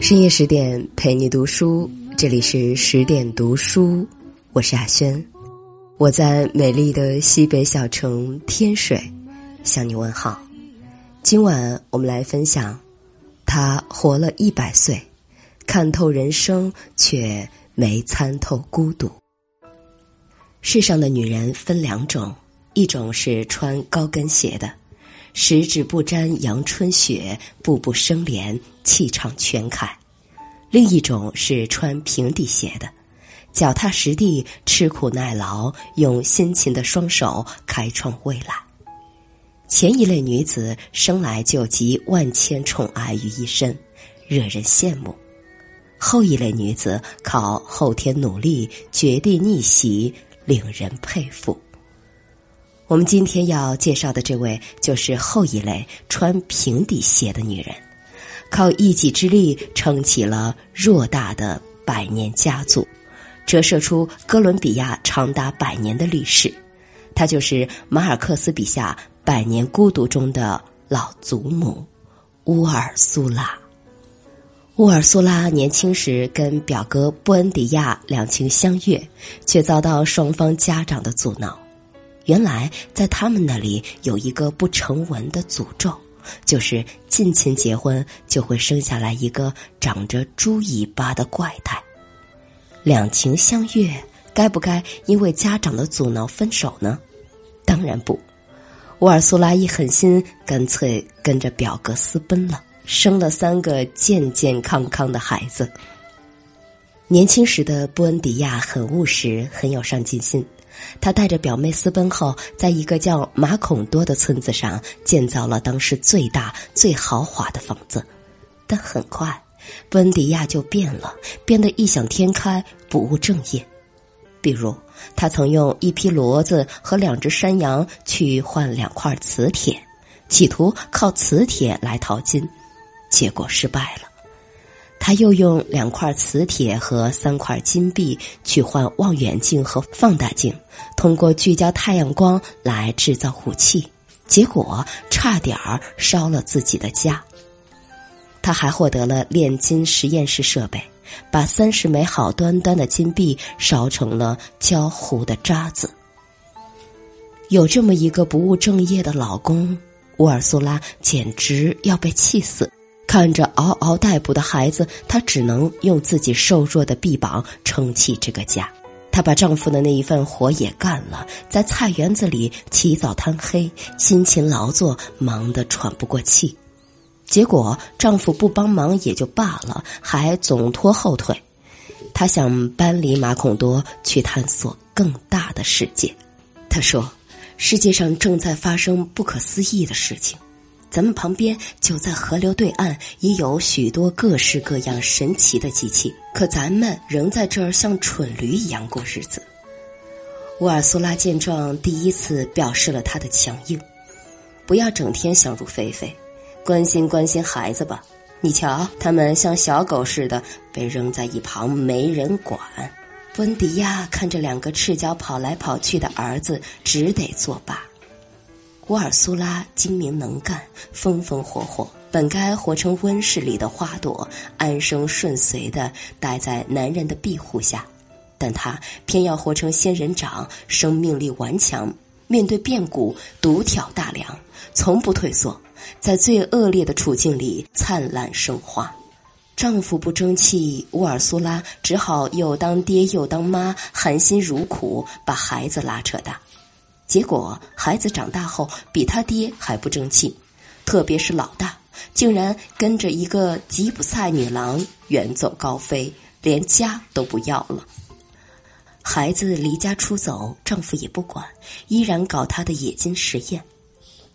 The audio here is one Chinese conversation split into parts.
深夜十点陪你读书，这里是十点读书，我是亚轩，我在美丽的西北小城天水向你问好。今晚我们来分享，他活了一百岁，看透人生却没参透孤独。世上的女人分两种，一种是穿高跟鞋的。十指不沾阳春雪，步步生莲，气场全开。另一种是穿平底鞋的，脚踏实地，吃苦耐劳，用辛勤的双手开创未来。前一类女子生来就集万千宠爱于一身，惹人羡慕；后一类女子靠后天努力，绝地逆袭，令人佩服。我们今天要介绍的这位，就是后一类穿平底鞋的女人，靠一己之力撑起了偌大的百年家族，折射出哥伦比亚长达百年的历史。她就是马尔克斯笔下《百年孤独》中的老祖母乌尔苏拉。乌尔苏拉年轻时跟表哥布恩迪亚两情相悦，却遭到双方家长的阻挠。原来，在他们那里有一个不成文的诅咒，就是近亲结婚就会生下来一个长着猪尾巴的怪胎。两情相悦，该不该因为家长的阻挠分手呢？当然不。乌尔苏拉一狠心，干脆跟着表哥私奔了，生了三个健健康康的孩子。年轻时的布恩迪亚很务实，很有上进心。他带着表妹私奔后，在一个叫马孔多的村子上建造了当时最大、最豪华的房子。但很快，温迪亚就变了，变得异想天开、不务正业。比如，他曾用一匹骡子和两只山羊去换两块磁铁，企图靠磁铁来淘金，结果失败了。他又用两块磁铁和三块金币去换望远镜和放大镜，通过聚焦太阳光来制造武器，结果差点儿烧了自己的家。他还获得了炼金实验室设备，把三十枚好端端的金币烧成了焦糊的渣子。有这么一个不务正业的老公，乌尔苏拉简直要被气死。看着嗷嗷待哺的孩子，她只能用自己瘦弱的臂膀撑起这个家。她把丈夫的那一份活也干了，在菜园子里起早贪黑，辛勤劳作，忙得喘不过气。结果丈夫不帮忙也就罢了，还总拖后腿。她想搬离马孔多，去探索更大的世界。她说：“世界上正在发生不可思议的事情。”咱们旁边就在河流对岸，也有许多各式各样神奇的机器，可咱们仍在这儿像蠢驴一样过日子。乌尔苏拉见状，第一次表示了他的强硬：“不要整天想入非非，关心关心孩子吧。你瞧，他们像小狗似的被扔在一旁，没人管。”温迪亚看着两个赤脚跑来跑去的儿子，只得作罢。乌尔苏拉精明能干，风风火火，本该活成温室里的花朵，安生顺遂的待在男人的庇护下，但她偏要活成仙人掌，生命力顽强，面对变故独挑大梁，从不退缩，在最恶劣的处境里灿烂生花。丈夫不争气，乌尔苏拉只好又当爹又当妈，含辛茹苦把孩子拉扯大。结果，孩子长大后比他爹还不争气，特别是老大，竟然跟着一个吉普赛女郎远走高飞，连家都不要了。孩子离家出走，丈夫也不管，依然搞他的冶金实验。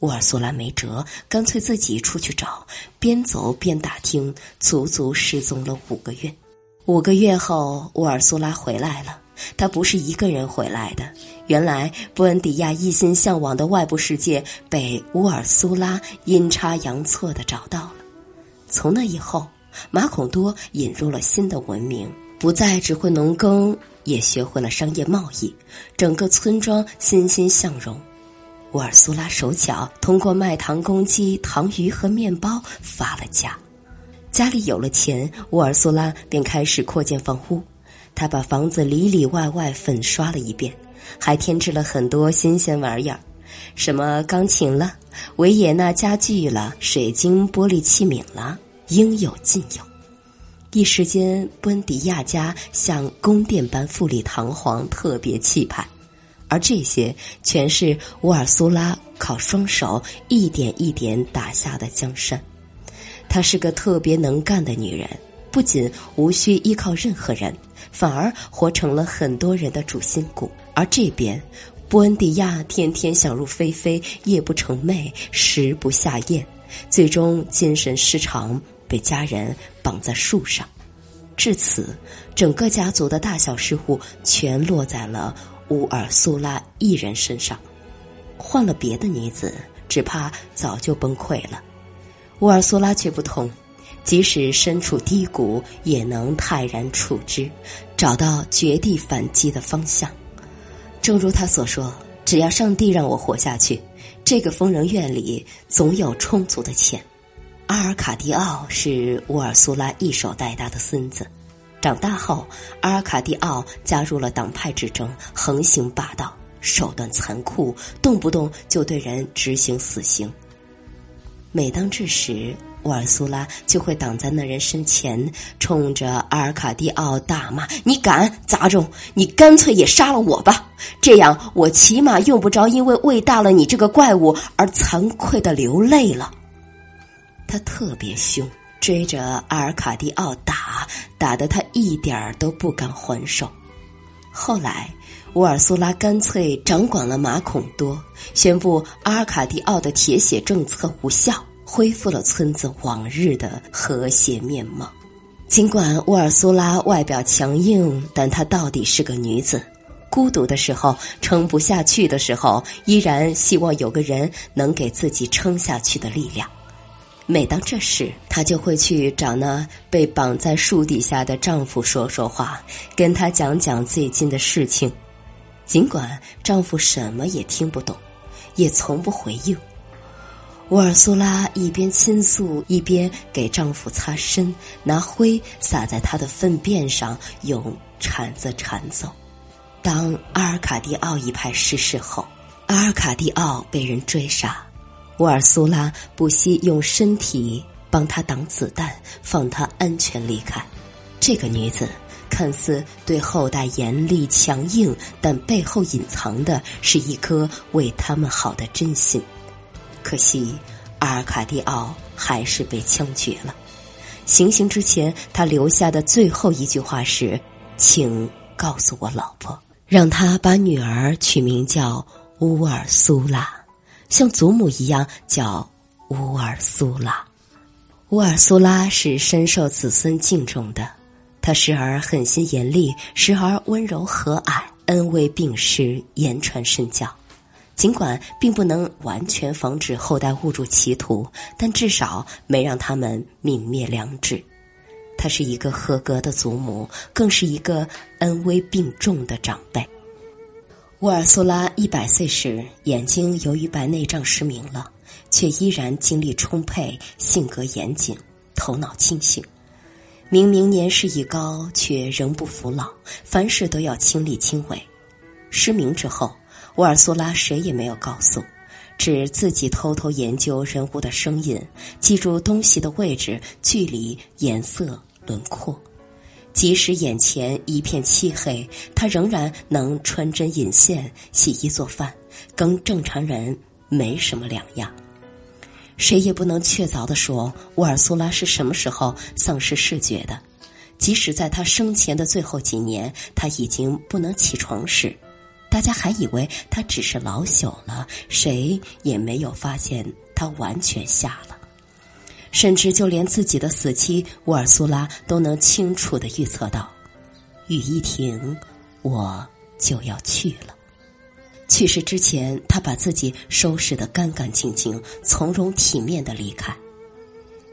乌尔苏拉没辙，干脆自己出去找，边走边打听，足足失踪了五个月。五个月后，乌尔苏拉回来了。他不是一个人回来的。原来，布恩迪亚一心向往的外部世界被乌尔苏拉阴差阳错的找到了。从那以后，马孔多引入了新的文明，不再只会农耕，也学会了商业贸易。整个村庄欣欣向荣。乌尔苏拉手巧，通过卖糖公鸡、糖鱼和面包发了家。家里有了钱，乌尔苏拉便开始扩建房屋。他把房子里里外外粉刷了一遍，还添置了很多新鲜玩意儿，什么钢琴了、维也纳家具了、水晶玻璃器皿了，应有尽有。一时间，布恩迪亚家像宫殿般富丽堂皇，特别气派。而这些全是乌尔苏拉靠双手一点一点打下的江山。她是个特别能干的女人，不仅无需依靠任何人。反而活成了很多人的主心骨，而这边，布恩迪亚天天想入非非，夜不成寐，食不下咽，最终精神失常，被家人绑在树上。至此，整个家族的大小事务全落在了乌尔苏拉一人身上。换了别的女子，只怕早就崩溃了。乌尔苏拉却不同。即使身处低谷，也能泰然处之，找到绝地反击的方向。正如他所说：“只要上帝让我活下去，这个疯人院里总有充足的钱。”阿尔卡蒂奥是乌尔苏拉一手带大的孙子，长大后，阿尔卡蒂奥加入了党派之中，横行霸道，手段残酷，动不动就对人执行死刑。每当这时，乌尔苏拉就会挡在那人身前，冲着阿尔卡蒂奥大骂：“你敢杂种！你干脆也杀了我吧！这样我起码用不着因为喂大了你这个怪物而惭愧的流泪了。”他特别凶，追着阿尔卡蒂奥打，打得他一点儿都不敢还手。后来，乌尔苏拉干脆掌管了马孔多，宣布阿尔卡蒂奥的铁血政策无效。恢复了村子往日的和谐面貌。尽管乌尔苏拉外表强硬，但她到底是个女子。孤独的时候，撑不下去的时候，依然希望有个人能给自己撑下去的力量。每当这时，她就会去找那被绑在树底下的丈夫说说话，跟他讲讲最近的事情。尽管丈夫什么也听不懂，也从不回应。乌尔苏拉一边倾诉，一边给丈夫擦身，拿灰撒在他的粪便上，用铲子铲走。当阿尔卡蒂奥一派失势后，阿尔卡蒂奥被人追杀，乌尔苏拉不惜用身体帮他挡子弹，放他安全离开。这个女子看似对后代严厉强硬，但背后隐藏的是一颗为他们好的真心。可惜，阿尔卡蒂奥还是被枪决了。行刑之前，他留下的最后一句话是：“请告诉我老婆，让她把女儿取名叫乌尔苏拉，像祖母一样叫乌尔苏拉。”乌尔苏拉是深受子孙敬重的，她时而狠心严厉，时而温柔和蔼，恩威并施，言传身教。尽管并不能完全防止后代误入歧途，但至少没让他们泯灭良知。她是一个合格的祖母，更是一个恩威并重的长辈。乌尔苏拉一百岁时，眼睛由于白内障失明了，却依然精力充沛，性格严谨，头脑清醒。明明年事已高，却仍不服老，凡事都要亲力亲为。失明之后。乌尔苏拉谁也没有告诉，只自己偷偷研究人物的声音，记住东西的位置、距离、颜色、轮廓。即使眼前一片漆黑，他仍然能穿针引线、洗衣做饭，跟正常人没什么两样。谁也不能确凿地说乌尔苏拉是什么时候丧失视觉的。即使在他生前的最后几年，他已经不能起床时。大家还以为他只是老朽了，谁也没有发现他完全瞎了。甚至就连自己的死期，乌尔苏拉都能清楚的预测到：雨一停，我就要去了。去世之前，他把自己收拾得干干净净，从容体面的离开。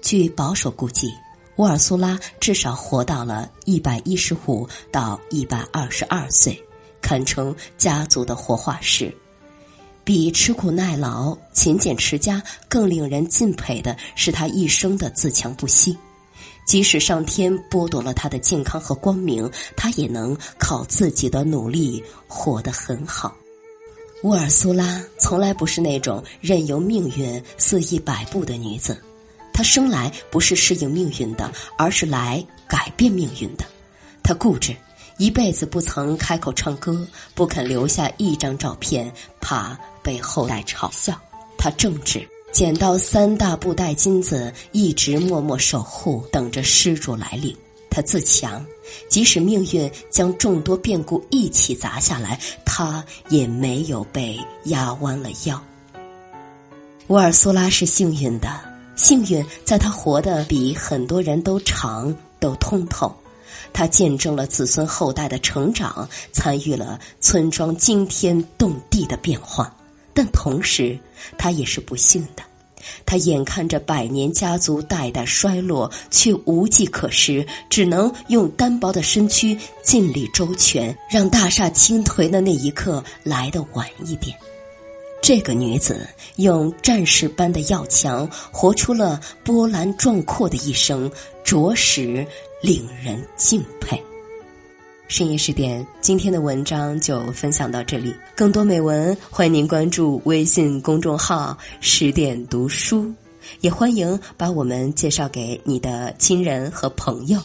据保守估计，乌尔苏拉至少活到了一百一十五到一百二十二岁。堪称家族的活化石，比吃苦耐劳、勤俭持家更令人敬佩的是他一生的自强不息。即使上天剥夺了他的健康和光明，他也能靠自己的努力活得很好。乌尔苏拉从来不是那种任由命运肆意摆布的女子，她生来不是适应命运的，而是来改变命运的。她固执，一辈子不曾开口唱歌，不肯留下一张照片，怕被后代嘲笑。他正直，捡到三大布袋金子，一直默默守护，等着施主来领。他自强，即使命运将众多变故一起砸下来，他也没有被压弯了腰。乌尔苏拉是幸运的，幸运在他活得比很多人都长、都通透。他见证了子孙后代的成长，参与了村庄惊天动地的变化，但同时，他也是不幸的。他眼看着百年家族代代衰落，却无计可施，只能用单薄的身躯尽力周全，让大厦倾颓的那一刻来得晚一点。这个女子用战士般的要强，活出了波澜壮阔的一生，着实令人敬佩。深夜十点，今天的文章就分享到这里。更多美文，欢迎您关注微信公众号“十点读书”，也欢迎把我们介绍给你的亲人和朋友，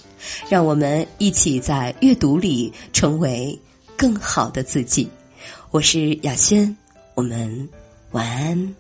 让我们一起在阅读里成为更好的自己。我是雅轩，我们晚安。